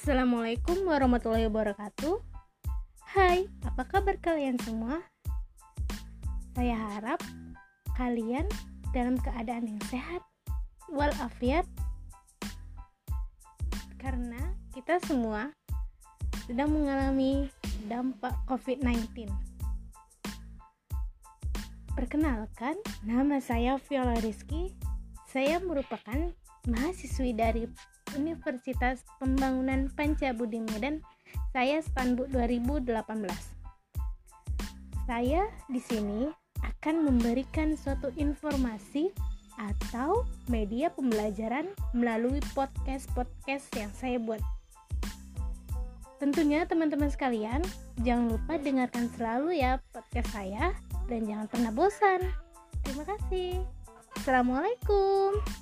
Assalamualaikum warahmatullahi wabarakatuh. Hai, apa kabar kalian semua? Saya harap kalian dalam keadaan yang sehat walafiat karena kita semua sedang mengalami dampak COVID-19. Perkenalkan, nama saya Viola Rizky. Saya merupakan mahasiswi dari Universitas Pembangunan Pancabudi Medan. Saya Stanbu 2018. Saya di sini akan memberikan suatu informasi atau media pembelajaran melalui podcast-podcast yang saya buat. Tentunya teman-teman sekalian, jangan lupa dengarkan selalu ya podcast saya dan jangan pernah bosan. Terima kasih. Assalamualaikum.